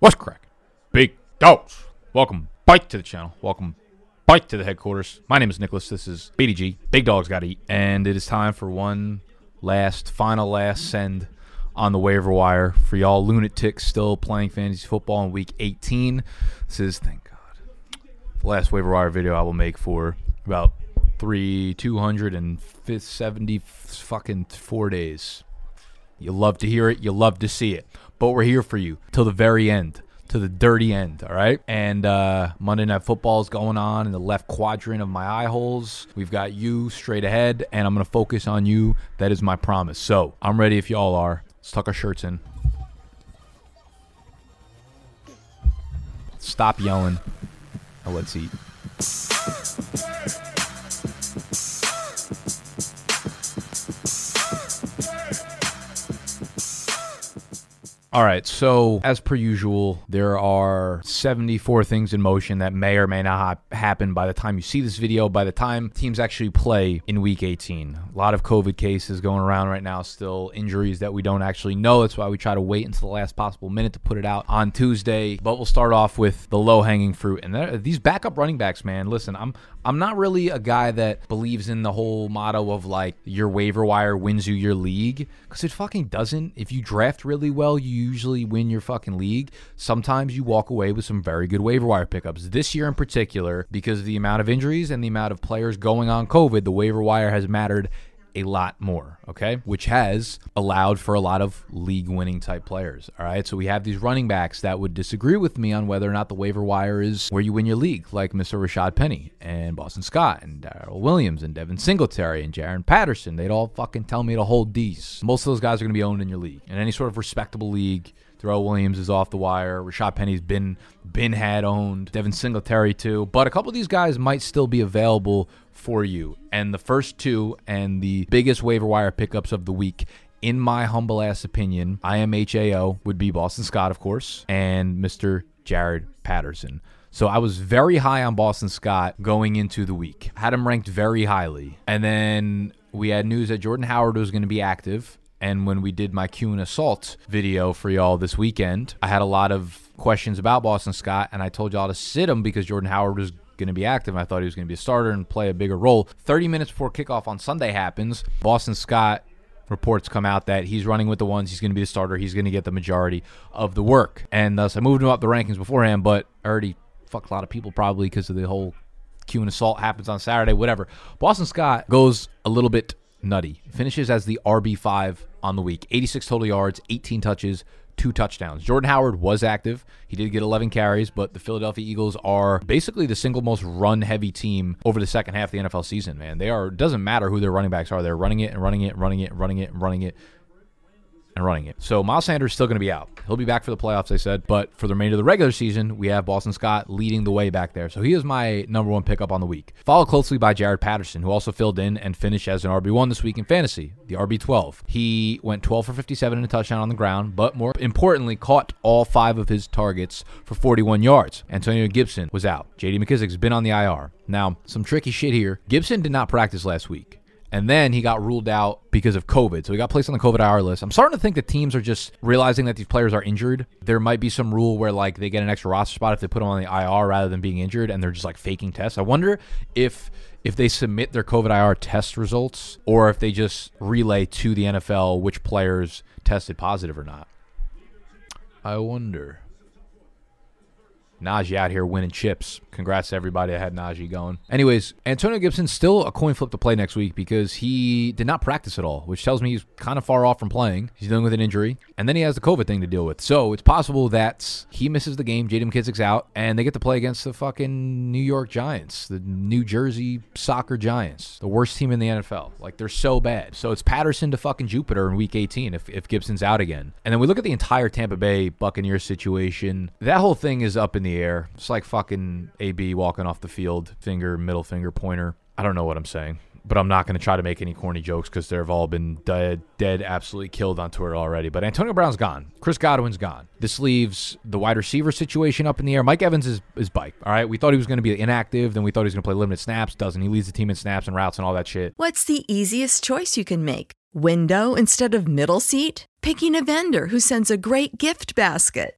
What's crack? Big dogs. Welcome bike to the channel. Welcome bike to the headquarters. My name is Nicholas. This is BDG. Big dogs got to eat. And it is time for one last, final last send on the waiver wire for y'all lunatics still playing fantasy football in week 18. This is, thank God, the last waiver wire video I will make for about three, 270 fucking four days. You love to hear it. You love to see it. But we're here for you till the very end, to the dirty end. All right. And uh, Monday Night Football is going on in the left quadrant of my eye holes. We've got you straight ahead, and I'm going to focus on you. That is my promise. So I'm ready if y'all are. Let's tuck our shirts in. Stop yelling. Now let's eat. All right, so as per usual, there are 74 things in motion that may or may not ha- happen by the time you see this video, by the time teams actually play in week 18. A lot of COVID cases going around right now, still injuries that we don't actually know. That's why we try to wait until the last possible minute to put it out on Tuesday. But we'll start off with the low hanging fruit. And these backup running backs, man, listen, I'm I'm not really a guy that believes in the whole motto of like your waiver wire wins you your league because it fucking doesn't. If you draft really well, you usually win your fucking league. Sometimes you walk away with some very good waiver wire pickups. This year in particular, because of the amount of injuries and the amount of players going on COVID, the waiver wire has mattered a lot more, okay? Which has allowed for a lot of league winning type players, all right? So we have these running backs that would disagree with me on whether or not the waiver wire is where you win your league, like Mr. Rashad Penny and Boston Scott and Darrel Williams and Devin Singletary and Jaret Patterson. They'd all fucking tell me to hold these. Most of those guys are going to be owned in your league. In any sort of respectable league, Darrel Williams is off the wire. Rashad Penny's been been had owned. Devin Singletary too. But a couple of these guys might still be available for you. And the first two and the biggest waiver wire pickups of the week in my humble ass opinion, IMHAO would be Boston Scott, of course, and Mr. Jaret Patterson. So I was very high on Boston Scott going into the week. Had him ranked very highly. And then we had news that Jordan Howard was going to be active. And when we did my Q and assault video for y'all this weekend, I had a lot of questions about Boston Scott, and I told y'all to sit him because Jordan Howard was going to be active. I thought he was going to be a starter and play a bigger role. 30 minutes before kickoff on Sunday happens. Boston Scott reports come out that he's running with the ones. He's going to be the starter. He's going to get the majority of the work. And thus, I moved him up the rankings beforehand, but I already fucked a lot of people probably because of the whole Q and assault happens on Saturday, whatever. Boston Scott goes a little bit nutty. Finishes as the RB5 on the week. 86 total yards, 18 touches, two touchdowns. Jordan Howard was active. He did get 11 carries, but the Philadelphia Eagles are basically the single most run heavy team over the second half of the NFL season, man. They are, doesn't matter who their running backs are. They're running it and running it and running it and running it and running it and running it. So Miles Sanders is still going to be out. He'll be back for the playoffs, they said. But for the remainder of the regular season, we have Boston Scott leading the way back there. So he is my number one pickup on the week. Followed closely by Jaret Patterson, who also filled in and finished as an RB1 this week in fantasy, the RB12. He went 12 for 57 and a touchdown on the ground, but more importantly, caught all five of his targets for 41 yards. Antonio Gibson was out. JD McKissic's been on the IR. Now, some tricky shit here. Gibson did not practice last week. And then he got ruled out because of COVID. So he got placed on the COVID IR list. I'm starting to think that teams are just realizing that these players are injured. There might be some rule where like they get an extra roster spot if they put them on the IR rather than being injured and they're just like faking tests. I wonder if if they submit their COVID IR test results or if they just relay to the NFL which players tested positive or not. I wonder. Najee out here winning chips. Congrats to everybody that had Najee going. Anyways, Antonio Gibson's still a coin flip to play next week because he did not practice at all, which tells me he's kind of far off from playing. He's dealing with an injury, and then he has the COVID thing to deal with. So it's possible that he misses the game. J.D. McKissic's out, and they get to play against the fucking New York Giants, the New Jersey soccer Giants, the worst team in the NFL. Like they're so bad. So it's Patterson to fucking Jupiter in Week 18 if if Gibson's out again. And then we look at the entire Tampa Bay Buccaneers situation. That whole thing is up in the air. It's like fucking AB walking off the field, finger, middle finger, pointer. I don't know what I'm saying, but I'm not going to try to make any corny jokes because they've all been dead, dead, absolutely killed on Twitter already. But Antonio Brown's gone. Chris Godwin's gone. This leaves the wide receiver situation up in the air. Mike Evans is, is bike. All right. We thought he was going to be inactive. Then we thought he was going to play limited snaps. Doesn't. He leads the team in snaps and routes and all that shit. What's the easiest choice you can make? Window instead of middle seat? Picking a vendor who sends a great gift basket?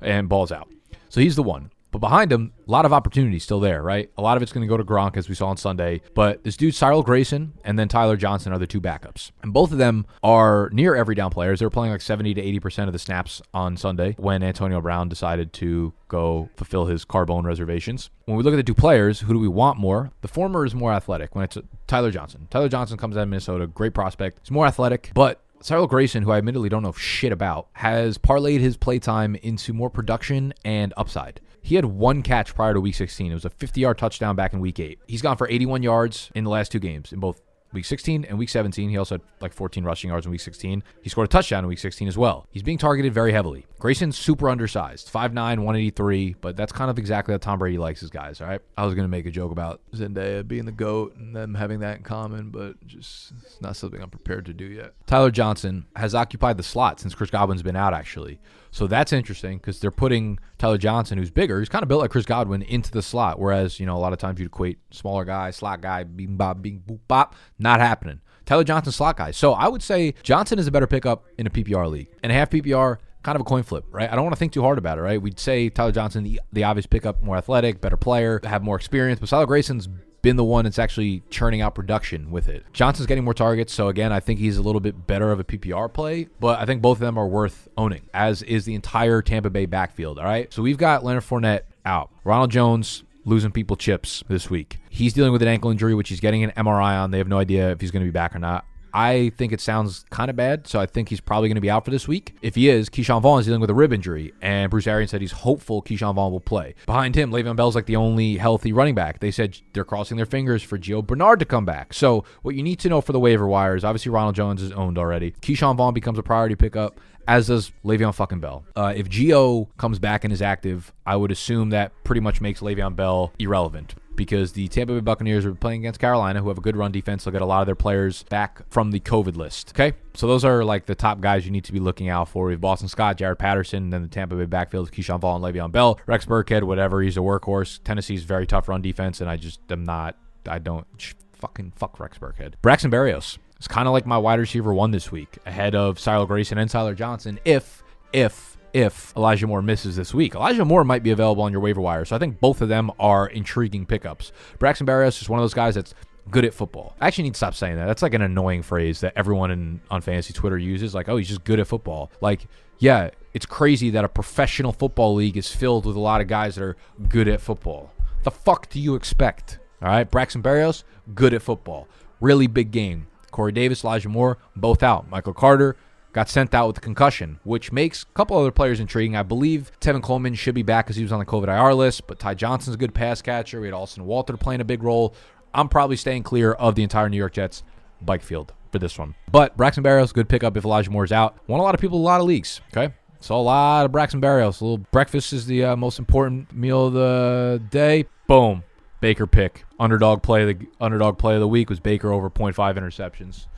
and balls out. So he's the one. But behind him, a lot of opportunity still there, right? A lot of it's going to go to Gronk, as we saw on Sunday. But this dude, Cyril Grayson, and then Tyler Johnson are the two backups. And both of them are near every down players. They were playing like 70 to 80% of the snaps on Sunday when Antonio Brown decided to go fulfill his carbone reservations. When we look at the two players, who do we want more? The former is more athletic when it's Tyler Johnson. Tyler Johnson comes out of Minnesota, great prospect. He's more athletic, but Cyril Grayson, who I admittedly don't know shit about, has parlayed his playtime into more production and upside. He had one catch prior to week 16. It was a 50 yard touchdown back in week 8. He's gone for 81 yards in the last two games in both week 16 and week 17. He also had like 14 rushing yards in week 16. He scored a touchdown in week 16 as well. He's being targeted very heavily. Grayson's super undersized, 5'9, 183, but that's kind of exactly how Tom Brady likes his guys, all right? I was going to make a joke about Zendaya being the GOAT and them having that in common, but just it's not something I'm prepared to do yet. Tyler Johnson has occupied the slot since Chris Godwin's been out, actually. So that's interesting because they're putting Tyler Johnson, who's bigger, he's kind of built like Chris Godwin, into the slot. Whereas, you know, a lot of times you'd equate smaller guy, slot guy, bing bop, bing boop bop. Not happening. Tyler Johnson, slot guy. So I would say Johnson is a better pickup in a PPR league. And a half PPR, kind of a coin flip, right? I don't want to think too hard about it, right? We'd say Tyler Johnson, the, the obvious pickup, more athletic, better player, have more experience. But Tyler Grayson's been the one that's actually churning out production with it. Johnson's getting more targets, so again, I think he's a little bit better of a PPR play, but I think both of them are worth owning, as is the entire Tampa Bay backfield. All right, so we've got Leonard Fournette out, Ronald Jones losing people chips this week. He's dealing with an ankle injury, which he's getting an MRI on. They have no idea if he's going to be back or not. I think it sounds kind of bad, so I think he's probably going to be out for this week. If he is, Ke'Shawn Vaughn is dealing with a rib injury, and Bruce Arians said he's hopeful Ke'Shawn Vaughn will play. Behind him, Le'Veon Bell's like the only healthy running back. They said they're crossing their fingers for Gio Bernard to come back. So what you need to know for the waiver wire is obviously Ronald Jones is owned already. Ke'Shawn Vaughn becomes a priority pickup as does Le'Veon fucking Bell. Uh, if Gio comes back and is active, I would assume that pretty much makes Le'Veon Bell irrelevant because the Tampa Bay Buccaneers are playing against Carolina, who have a good run defense. They'll get a lot of their players back from the COVID list. Okay, so those are like the top guys you need to be looking out for. We have Boston Scott, Jaret Patterson, then the Tampa Bay backfield, Ke'Shawn Vaughn, and Le'Veon Bell, Rex Burkhead, whatever. He's a workhorse. Tennessee's very tough run defense, and I just am not. I don't fucking fuck Rex Burkhead. Braxton Berrios. It's kind of like my wide receiver one this week, ahead of Cyril Grayson and Tyler Johnson. If if if Elijah Moore misses this week. Elijah Moore might be available on your waiver wire, so I think both of them are intriguing pickups. Braxton Berrios is one of those guys that's good at football. I actually need to stop saying that. That's like an annoying phrase that everyone in on fantasy Twitter uses. Like, oh, he's just good at football. Like, yeah, it's crazy that a professional football league is filled with a lot of guys that are good at football. The fuck do you expect? All right, Braxton Berrios, good at football. Really big game. Corey Davis, Elijah Moore, both out. Michael Carter, got sent out with a concussion, which makes a couple other players intriguing. I believe Tevin Coleman should be back because he was on the COVID IR list, but Ty Johnson's a good pass catcher. We had Austin Walter playing a big role. I'm probably staying clear of the entire New York Jets bike field for this one. But Braxton Berrios, good pickup if Elijah Moore's out. Won a lot of people a lot of leagues. Okay. Saw a lot of Braxton Berrios. A little breakfast is the uh, most important meal of the day. Boom. Baker pick. Underdog play the underdog play of the week was Baker over 0.5 interceptions.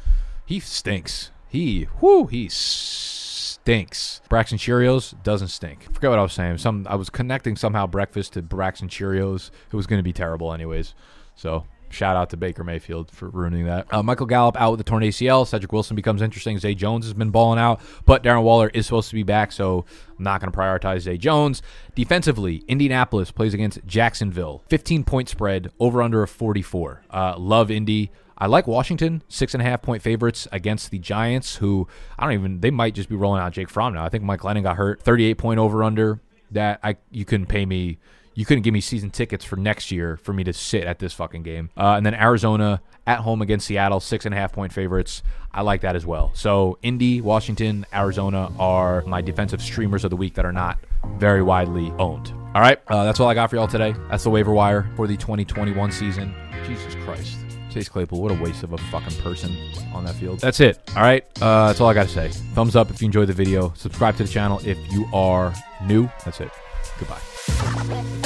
He stinks. He, whoo, he stinks. Braxton Cheerios doesn't stink. Forget what I was saying. Some I was connecting somehow breakfast to Braxton Cheerios. It was going to be terrible anyways. So Shout out to Baker Mayfield for ruining that. Uh, Michael Gallup out with the torn ACL. Cedric Wilson becomes interesting. Zay Jones has been balling out, but Darren Waller is supposed to be back, so I'm not going to prioritize Zay Jones. Defensively, Indianapolis plays against Jacksonville. 15 point spread, over under a 44. Uh, love Indy. I like Washington, six and a half point favorites against the Giants, who I don't even, they might just be rolling out Jake Fromm now. I think Mike Glennon got hurt. 38 point over under. That I you couldn't pay me you couldn't give me season tickets for next year for me to sit at this fucking game. Uh, and then Arizona at home against Seattle, six and a half point favorites. I like that as well. So Indy, Washington, Arizona are my defensive streamers of the week that are not very widely owned. All right, uh, that's all I got for y'all today. That's the waiver wire for the 2021 season. Jesus Christ. Chase Claypool, what a waste of a fucking person on that field. That's it. All right. Uh, that's all I got to say. Thumbs up if you enjoyed the video. Subscribe to the channel if you are new. That's it. Goodbye.